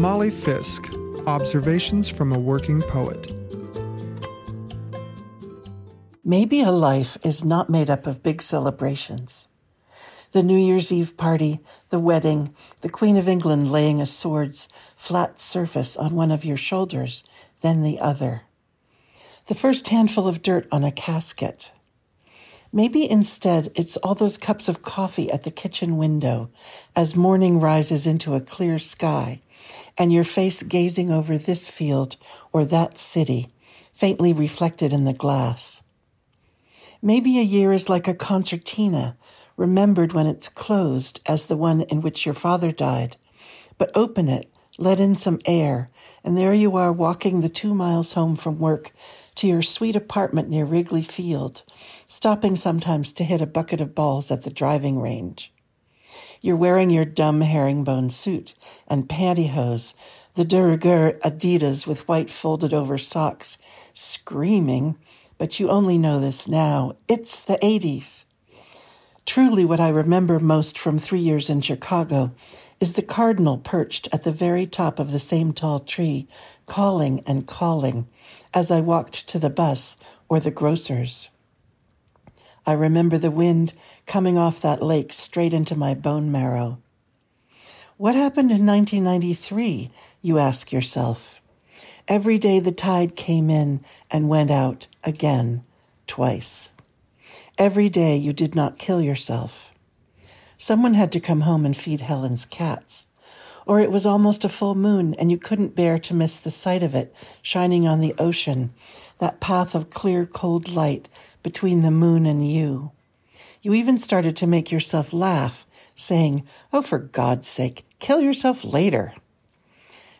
Molly Fisk Observations from a Working Poet. Maybe a life is not made up of big celebrations. The New Year's Eve party, the wedding, the Queen of England laying a sword's flat surface on one of your shoulders, then the other. The first handful of dirt on a casket. Maybe instead it's all those cups of coffee at the kitchen window as morning rises into a clear sky and your face gazing over this field or that city, faintly reflected in the glass. Maybe a year is like a concertina, remembered when it's closed as the one in which your father died, but open it, let in some air, and there you are walking the two miles home from work to your sweet apartment near Wrigley Field, stopping sometimes to hit a bucket of balls at the driving range. You're wearing your dumb herringbone suit and pantyhose, the de rigueur Adidas with white folded over socks, screaming, but you only know this now. It's the 80s. Truly, what I remember most from three years in Chicago is the cardinal perched at the very top of the same tall tree, calling and calling as I walked to the bus or the grocer's. I remember the wind coming off that lake straight into my bone marrow. What happened in 1993, you ask yourself? Every day the tide came in and went out again, twice. Every day you did not kill yourself. Someone had to come home and feed Helen's cats. Or it was almost a full moon and you couldn't bear to miss the sight of it shining on the ocean, that path of clear, cold light between the moon and you. You even started to make yourself laugh, saying, Oh, for God's sake, kill yourself later.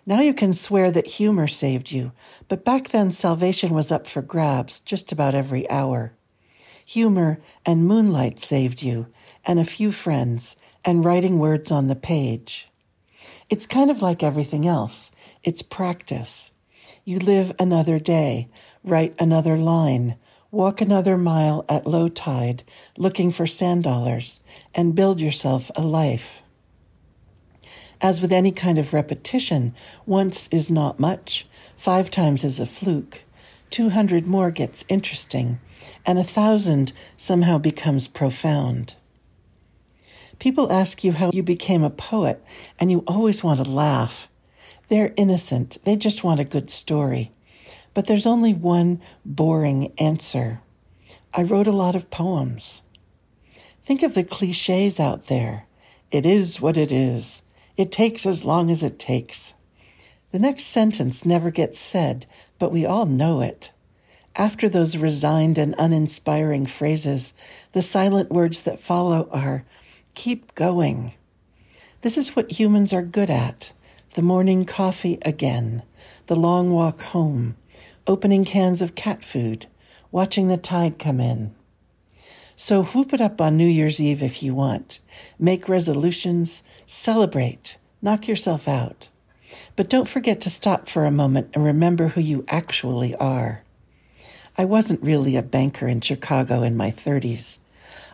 Now you can swear that humor saved you, but back then salvation was up for grabs just about every hour. Humor and moonlight saved you, and a few friends, and writing words on the page. It's kind of like everything else. It's practice. You live another day, write another line, walk another mile at low tide, looking for sand dollars, and build yourself a life. As with any kind of repetition, once is not much, five times is a fluke, two hundred more gets interesting, and a thousand somehow becomes profound. People ask you how you became a poet, and you always want to laugh. They're innocent, they just want a good story. But there's only one boring answer. I wrote a lot of poems. Think of the cliches out there. It is what it is. It takes as long as it takes. The next sentence never gets said, but we all know it. After those resigned and uninspiring phrases, the silent words that follow are keep going. This is what humans are good at the morning coffee again, the long walk home, opening cans of cat food, watching the tide come in. So whoop it up on New Year's Eve if you want. Make resolutions, celebrate, knock yourself out. But don't forget to stop for a moment and remember who you actually are. I wasn't really a banker in Chicago in my 30s.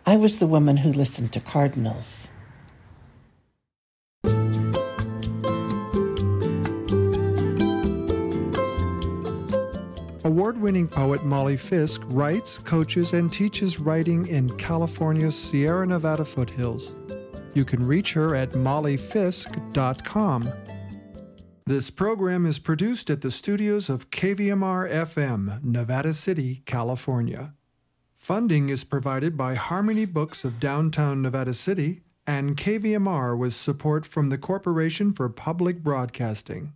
I was the woman who listened to cardinals. Award winning poet Molly Fisk writes, coaches, and teaches writing in California's Sierra Nevada foothills. You can reach her at mollyfisk.com. This program is produced at the studios of KVMR FM, Nevada City, California. Funding is provided by Harmony Books of downtown Nevada City and KVMR with support from the Corporation for Public Broadcasting.